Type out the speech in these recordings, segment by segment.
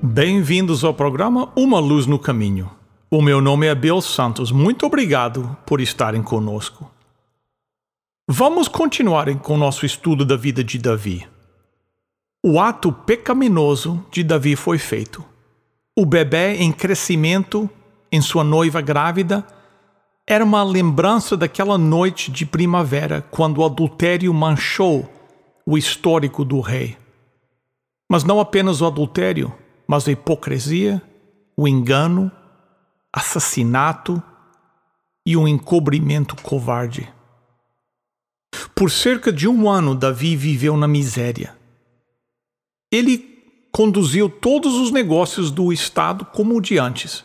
Bem-vindos ao programa Uma Luz no Caminho. O meu nome é Bill Santos. Muito obrigado por estarem conosco. Vamos continuar com o nosso estudo da vida de Davi. O ato pecaminoso de Davi foi feito. O bebê em crescimento, em sua noiva grávida, era uma lembrança daquela noite de primavera quando o adultério manchou o histórico do rei. Mas não apenas o adultério, mas a hipocrisia, o engano, assassinato e um encobrimento covarde. Por cerca de um ano, Davi viveu na miséria. Ele conduziu todos os negócios do Estado como o de antes.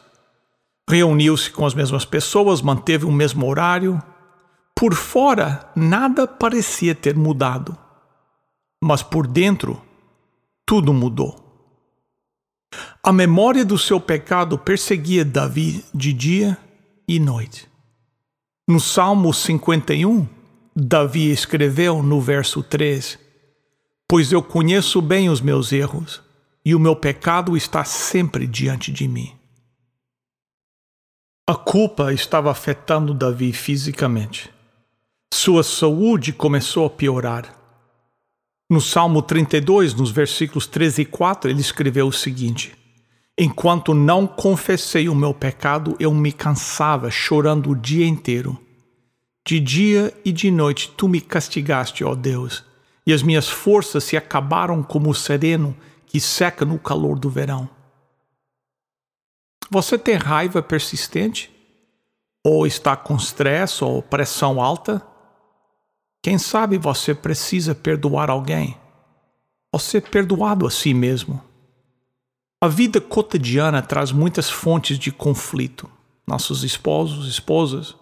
Reuniu-se com as mesmas pessoas, manteve o mesmo horário. Por fora, nada parecia ter mudado. Mas por dentro, tudo mudou. A memória do seu pecado perseguia Davi de dia e noite. No Salmo 51, Davi escreveu no verso 3: Pois eu conheço bem os meus erros, e o meu pecado está sempre diante de mim. A culpa estava afetando Davi fisicamente. Sua saúde começou a piorar. No Salmo 32, nos versículos 13 e 4, ele escreveu o seguinte: Enquanto não confessei o meu pecado, eu me cansava, chorando o dia inteiro. De dia e de noite tu me castigaste, ó Deus, e as minhas forças se acabaram como o sereno que seca no calor do verão. Você tem raiva persistente? Ou está com estresse ou pressão alta? Quem sabe você precisa perdoar alguém? Ou ser perdoado a si mesmo? A vida cotidiana traz muitas fontes de conflito. Nossos esposos, esposas,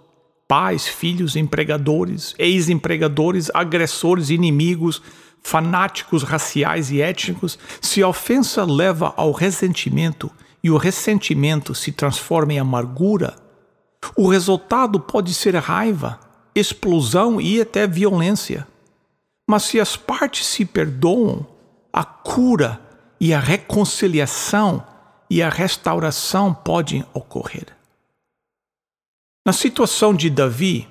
pais, filhos, empregadores, ex-empregadores, agressores, inimigos, fanáticos raciais e étnicos. Se a ofensa leva ao ressentimento e o ressentimento se transforma em amargura, o resultado pode ser raiva, explosão e até violência. Mas se as partes se perdoam, a cura e a reconciliação e a restauração podem ocorrer. Na situação de Davi,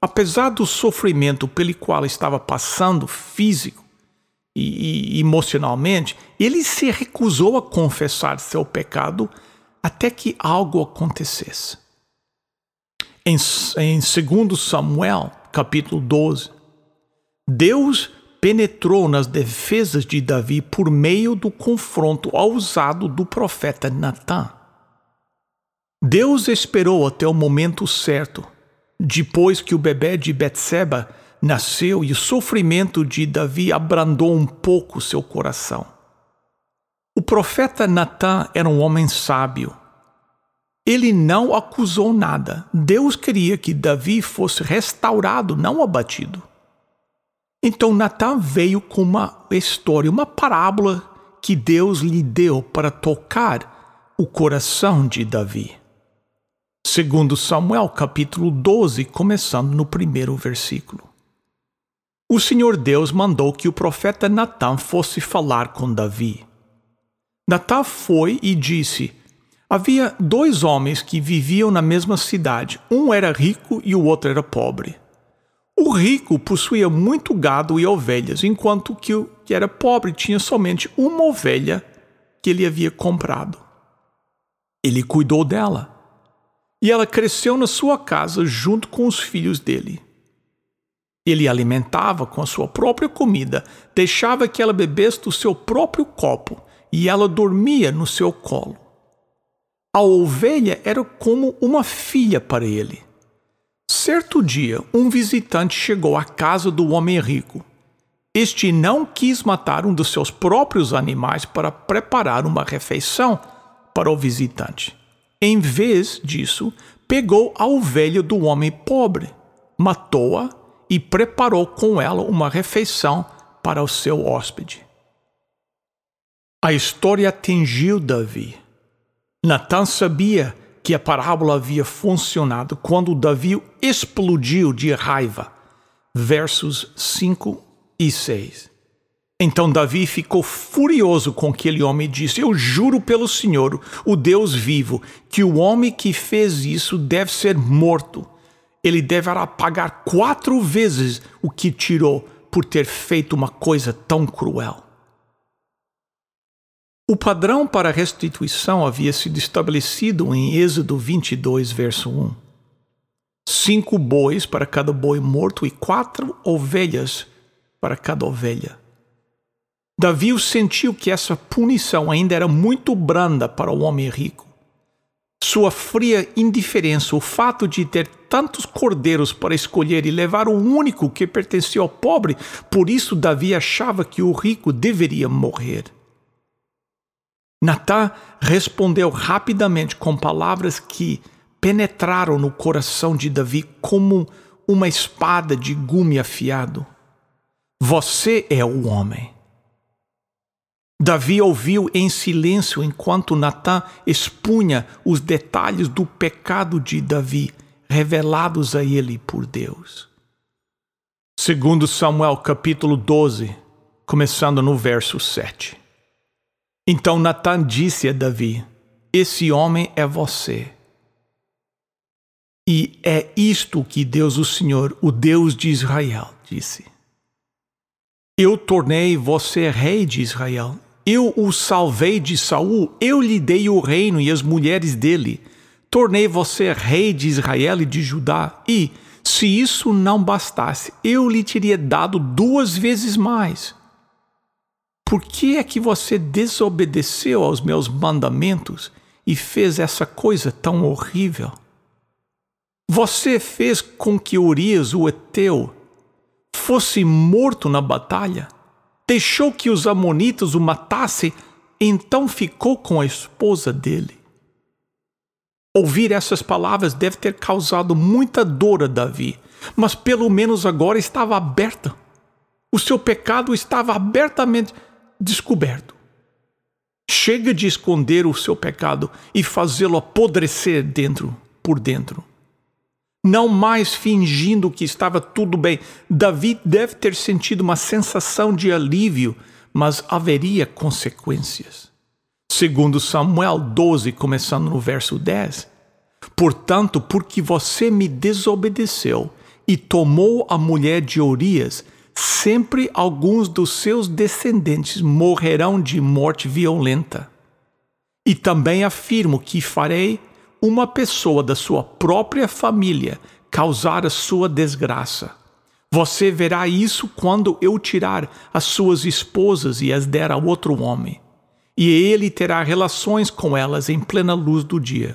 apesar do sofrimento pelo qual estava passando físico e, e emocionalmente, ele se recusou a confessar seu pecado até que algo acontecesse. Em, em 2 Samuel, capítulo 12, Deus penetrou nas defesas de Davi por meio do confronto ousado do profeta Natã. Deus esperou até o momento certo, depois que o bebê de Betseba nasceu e o sofrimento de Davi abrandou um pouco seu coração. O profeta Natã era um homem sábio. Ele não acusou nada. Deus queria que Davi fosse restaurado, não abatido. Então Natan veio com uma história, uma parábola que Deus lhe deu para tocar o coração de Davi. Segundo Samuel, capítulo 12, começando no primeiro versículo. O Senhor Deus mandou que o profeta Natan fosse falar com Davi. Natan foi e disse: Havia dois homens que viviam na mesma cidade. Um era rico e o outro era pobre. O rico possuía muito gado e ovelhas, enquanto que o que era pobre tinha somente uma ovelha que ele havia comprado. Ele cuidou dela. E ela cresceu na sua casa junto com os filhos dele. Ele alimentava com a sua própria comida, deixava que ela bebesse do seu próprio copo e ela dormia no seu colo. A ovelha era como uma filha para ele. Certo dia, um visitante chegou à casa do homem rico. este não quis matar um dos seus próprios animais para preparar uma refeição para o visitante. Em vez disso, pegou a ovelha do homem pobre, matou-a e preparou com ela uma refeição para o seu hóspede. A história atingiu Davi. Natan sabia que a parábola havia funcionado quando Davi explodiu de raiva. Versos 5 e 6. Então Davi ficou furioso com aquele homem e disse: Eu juro pelo Senhor, o Deus vivo, que o homem que fez isso deve ser morto. Ele deverá pagar quatro vezes o que tirou por ter feito uma coisa tão cruel. O padrão para a restituição havia sido estabelecido em Êxodo 22, verso 1. Cinco bois para cada boi morto e quatro ovelhas para cada ovelha. Davi sentiu que essa punição ainda era muito branda para o homem rico. Sua fria indiferença, o fato de ter tantos cordeiros para escolher e levar o único que pertencia ao pobre, por isso Davi achava que o rico deveria morrer. Natã respondeu rapidamente com palavras que penetraram no coração de Davi como uma espada de gume afiado. Você é o homem. Davi ouviu em silêncio enquanto Natã expunha os detalhes do pecado de Davi, revelados a ele por Deus. Segundo Samuel capítulo 12, começando no verso 7. Então Natan disse a Davi: Esse homem é você. E é isto que Deus, o Senhor, o Deus de Israel, disse: Eu tornei você rei de Israel. Eu o salvei de Saul, eu lhe dei o reino e as mulheres dele. Tornei você rei de Israel e de Judá. E, se isso não bastasse, eu lhe teria dado duas vezes mais por que é que você desobedeceu aos meus mandamentos e fez essa coisa tão horrível? Você fez com que Urias, o Eteu, fosse morto na batalha, deixou que os Amonitas o matassem, então ficou com a esposa dele. Ouvir essas palavras deve ter causado muita dor a Davi, mas pelo menos agora estava aberta. O seu pecado estava abertamente descoberto. Chega de esconder o seu pecado e fazê-lo apodrecer dentro, por dentro. Não mais fingindo que estava tudo bem. Davi deve ter sentido uma sensação de alívio, mas haveria consequências. Segundo Samuel 12, começando no verso 10. Portanto, porque você me desobedeceu e tomou a mulher de Urias, sempre alguns dos seus descendentes morrerão de morte violenta. E também afirmo que farei uma pessoa da sua própria família causar a sua desgraça. Você verá isso quando eu tirar as suas esposas e as der a outro homem, e ele terá relações com elas em plena luz do dia.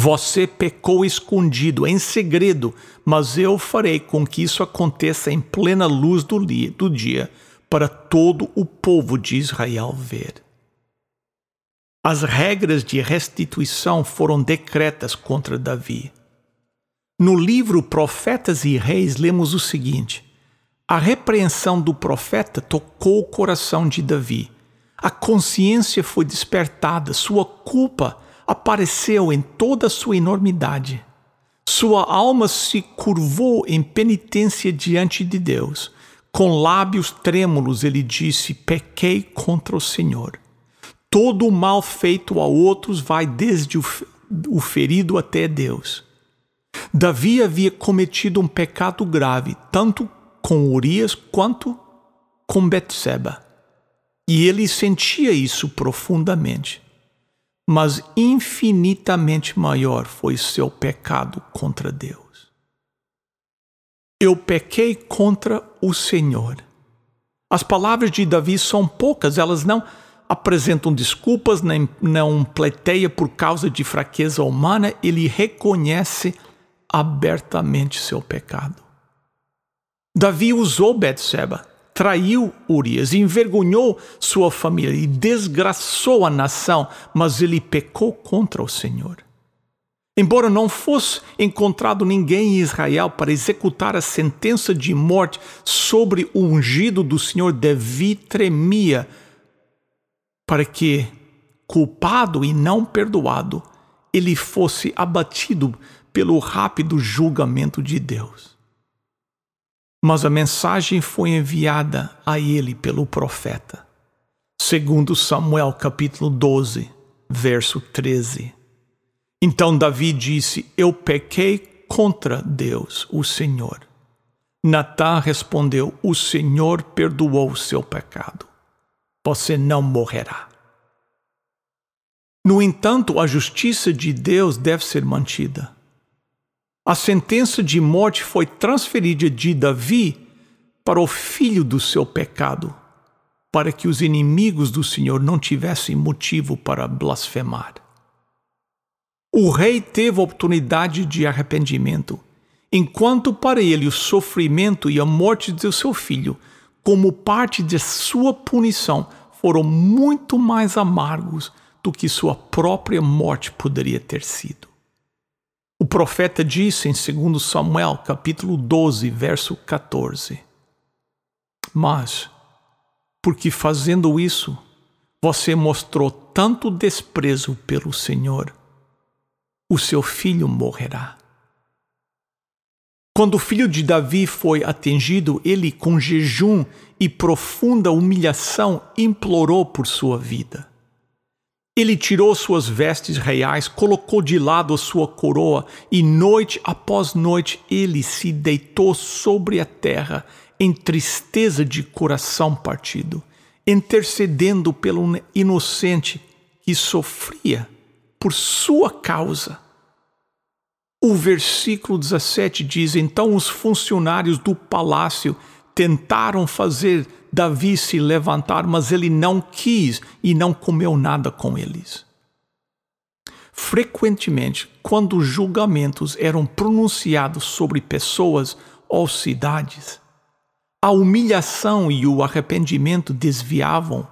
Você pecou escondido, em segredo, mas eu farei com que isso aconteça em plena luz do dia, para todo o povo de Israel ver. As regras de restituição foram decretas contra Davi. No livro Profetas e Reis, lemos o seguinte: A repreensão do profeta tocou o coração de Davi. A consciência foi despertada, sua culpa apareceu em toda sua enormidade. Sua alma se curvou em penitência diante de Deus. Com lábios trêmulos, ele disse: Pequei contra o Senhor. Todo o mal feito a outros vai desde o ferido até Deus. Davi havia cometido um pecado grave, tanto com Urias quanto com Betseba. E ele sentia isso profundamente mas infinitamente maior foi seu pecado contra Deus. Eu pequei contra o Senhor. As palavras de Davi são poucas, elas não apresentam desculpas, nem não pleiteia por causa de fraqueza humana, ele reconhece abertamente seu pecado. Davi usou Betseba, traiu Urias, envergonhou sua família e desgraçou a nação, mas ele pecou contra o Senhor. Embora não fosse encontrado ninguém em Israel para executar a sentença de morte sobre o ungido do Senhor, Davi tremia para que, culpado e não perdoado, ele fosse abatido pelo rápido julgamento de Deus. Mas a mensagem foi enviada a ele pelo profeta. Segundo Samuel capítulo 12, verso 13. Então Davi disse: Eu pequei contra Deus, o Senhor. Natã respondeu: O Senhor perdoou o seu pecado. Você não morrerá. No entanto, a justiça de Deus deve ser mantida. A sentença de morte foi transferida de Davi para o filho do seu pecado, para que os inimigos do Senhor não tivessem motivo para blasfemar. O rei teve oportunidade de arrependimento, enquanto para ele o sofrimento e a morte de seu filho, como parte de sua punição, foram muito mais amargos do que sua própria morte poderia ter sido. O profeta disse em 2 Samuel, capítulo 12, verso 14: Mas, porque fazendo isso, você mostrou tanto desprezo pelo Senhor, o seu filho morrerá. Quando o filho de Davi foi atingido, ele, com jejum e profunda humilhação, implorou por sua vida. Ele tirou suas vestes reais, colocou de lado a sua coroa, e noite após noite ele se deitou sobre a terra em tristeza de coração partido, intercedendo pelo inocente que sofria por sua causa. O versículo 17 diz: Então os funcionários do palácio tentaram fazer Davi se levantar, mas ele não quis e não comeu nada com eles. Frequentemente, quando julgamentos eram pronunciados sobre pessoas ou cidades, a humilhação e o arrependimento desviavam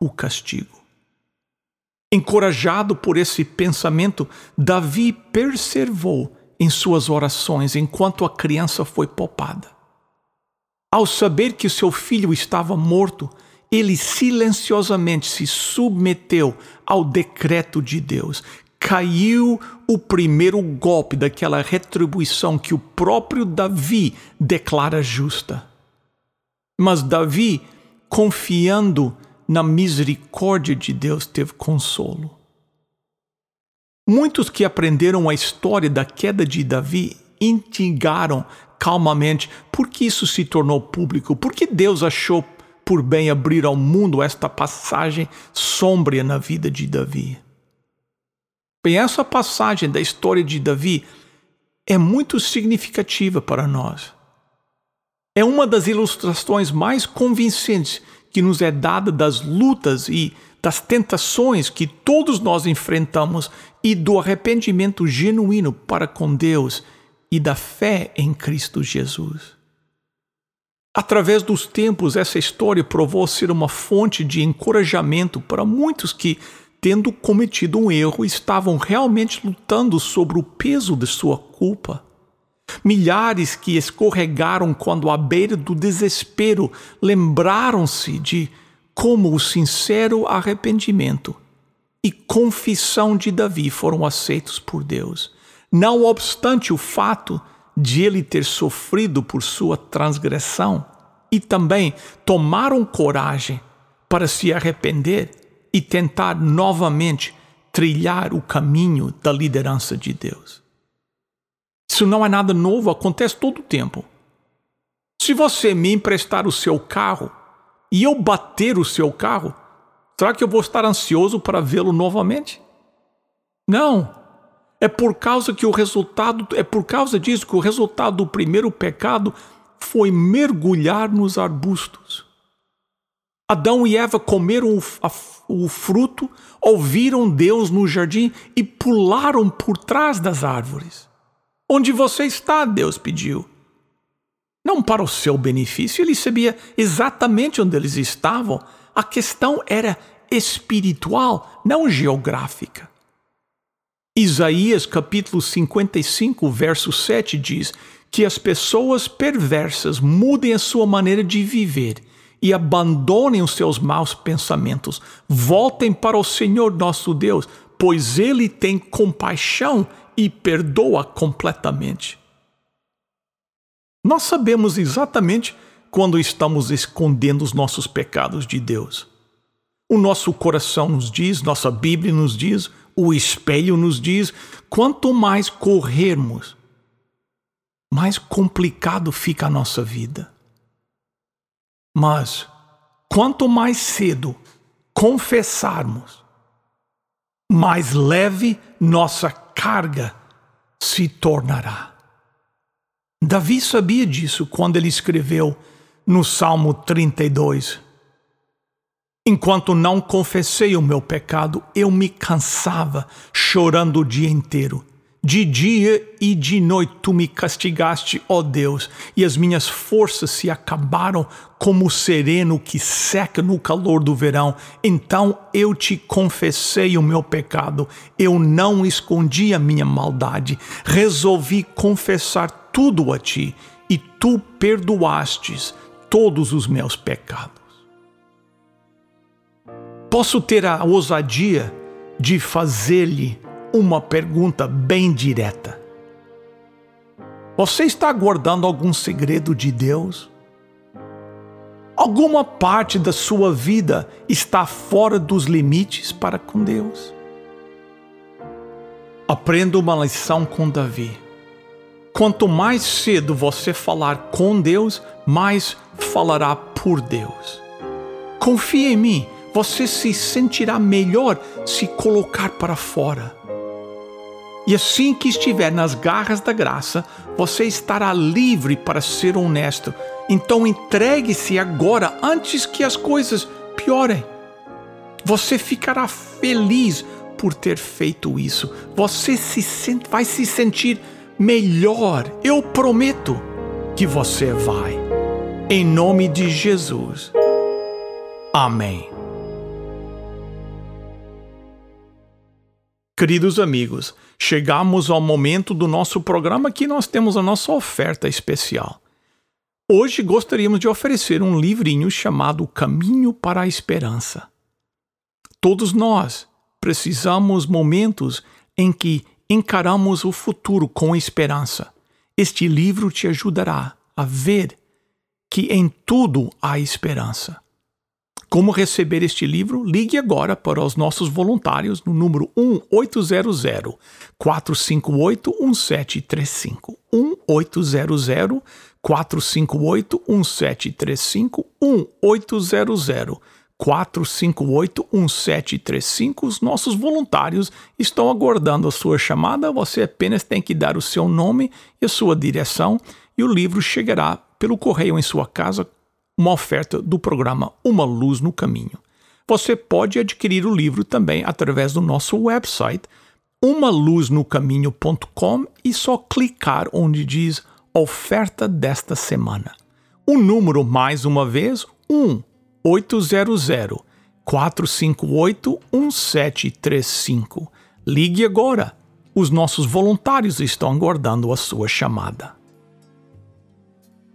o castigo. Encorajado por esse pensamento, Davi perseverou em suas orações enquanto a criança foi poupada. Ao saber que seu filho estava morto, ele silenciosamente se submeteu ao decreto de Deus. Caiu o primeiro golpe daquela retribuição que o próprio Davi declara justa. Mas Davi, confiando na misericórdia de Deus, teve consolo. Muitos que aprenderam a história da queda de Davi instigaram calmamente por que isso se tornou público, por que Deus achou por bem abrir ao mundo esta passagem sombria na vida de Davi. Bem, essa passagem da história de Davi é muito significativa para nós. É uma das ilustrações mais convincentes que nos é dada das lutas e das tentações que todos nós enfrentamos e do arrependimento genuíno para com Deus e da fé em Cristo Jesus. Através dos tempos, essa história provou ser uma fonte de encorajamento para muitos que, tendo cometido um erro, estavam realmente lutando sobre o peso de sua culpa. Milhares que escorregaram quando, à beira do desespero, lembraram-se de como o sincero arrependimento e confissão de Davi foram aceitos por Deus não obstante o fato de ele ter sofrido por sua transgressão, e também tomaram coragem para se arrepender e tentar novamente trilhar o caminho da liderança de Deus. Isso não é nada novo, acontece todo o tempo. Se você me emprestar o seu carro e eu bater o seu carro, será que eu vou estar ansioso para vê-lo novamente? Não. É por causa que o resultado, é por causa disso que o resultado do primeiro pecado foi mergulhar nos arbustos. Adão e Eva comeram o, a, o fruto, ouviram Deus no jardim e pularam por trás das árvores. Onde você está? Deus pediu. não para o seu benefício, ele sabia exatamente onde eles estavam. A questão era espiritual, não geográfica. Isaías capítulo 55, verso 7 diz que as pessoas perversas mudem a sua maneira de viver e abandonem os seus maus pensamentos. Voltem para o Senhor nosso Deus, pois ele tem compaixão e perdoa completamente. Nós sabemos exatamente quando estamos escondendo os nossos pecados de Deus. O nosso coração nos diz, nossa Bíblia nos diz, o espelho nos diz: quanto mais corrermos, mais complicado fica a nossa vida. Mas, quanto mais cedo confessarmos, mais leve nossa carga se tornará. Davi sabia disso quando ele escreveu no Salmo 32. Enquanto não confessei o meu pecado, eu me cansava, chorando o dia inteiro. De dia e de noite tu me castigaste, ó Deus, e as minhas forças se acabaram como o sereno que seca no calor do verão. Então eu te confessei o meu pecado, eu não escondi a minha maldade, resolvi confessar tudo a ti, e tu perdoastes todos os meus pecados. Posso ter a ousadia de fazer-lhe uma pergunta bem direta. Você está guardando algum segredo de Deus? Alguma parte da sua vida está fora dos limites para com Deus? Aprenda uma lição com Davi. Quanto mais cedo você falar com Deus, mais falará por Deus. Confie em mim, você se sentirá melhor se colocar para fora. E assim que estiver nas garras da graça, você estará livre para ser honesto. Então entregue-se agora antes que as coisas piorem. Você ficará feliz por ter feito isso. Você se sente, vai se sentir melhor. Eu prometo que você vai. Em nome de Jesus. Amém. Queridos amigos, chegamos ao momento do nosso programa que nós temos a nossa oferta especial. Hoje gostaríamos de oferecer um livrinho chamado Caminho para a Esperança. Todos nós precisamos momentos em que encaramos o futuro com esperança. Este livro te ajudará a ver que em tudo há esperança. Como receber este livro? Ligue agora para os nossos voluntários no número 1800 458 1735. 1800 458 1735 1800 458 1735. Os nossos voluntários estão aguardando a sua chamada. Você apenas tem que dar o seu nome e a sua direção e o livro chegará pelo correio em sua casa uma oferta do programa Uma Luz no Caminho. Você pode adquirir o livro também através do nosso website umaluznocaminho.com e só clicar onde diz oferta desta semana. O número mais uma vez 1 800 458 1735. Ligue agora. Os nossos voluntários estão aguardando a sua chamada.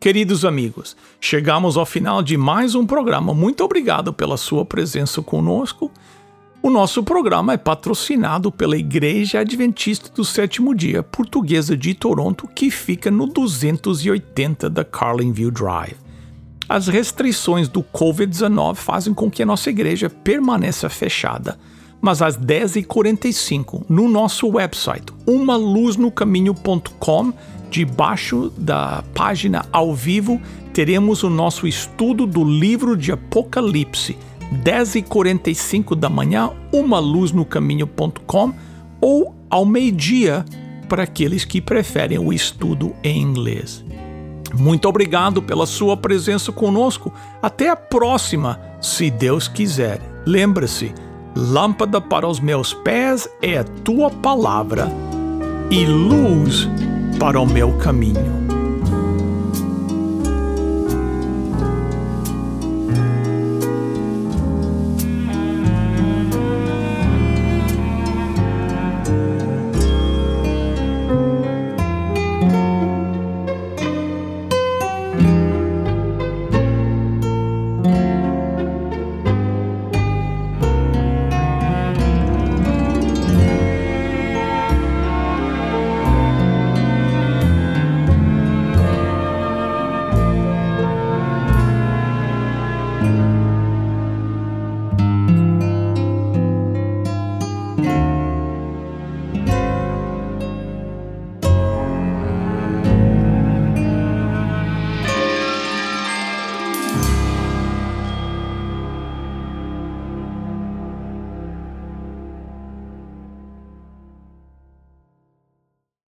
Queridos amigos, chegamos ao final de mais um programa. Muito obrigado pela sua presença conosco. O nosso programa é patrocinado pela Igreja Adventista do Sétimo Dia Portuguesa de Toronto, que fica no 280 da Carlinville Drive. As restrições do Covid-19 fazem com que a nossa igreja permaneça fechada. Mas às 10h45, no nosso website, umaluznocaminho.com, debaixo da página ao vivo, teremos o nosso estudo do livro de Apocalipse, 10h45 da manhã, uma luz no caminho.com ou ao meio-dia para aqueles que preferem o estudo em inglês. Muito obrigado pela sua presença conosco. Até a próxima, se Deus quiser. Lembre-se, lâmpada para os meus pés é a tua palavra e luz para o meu caminho.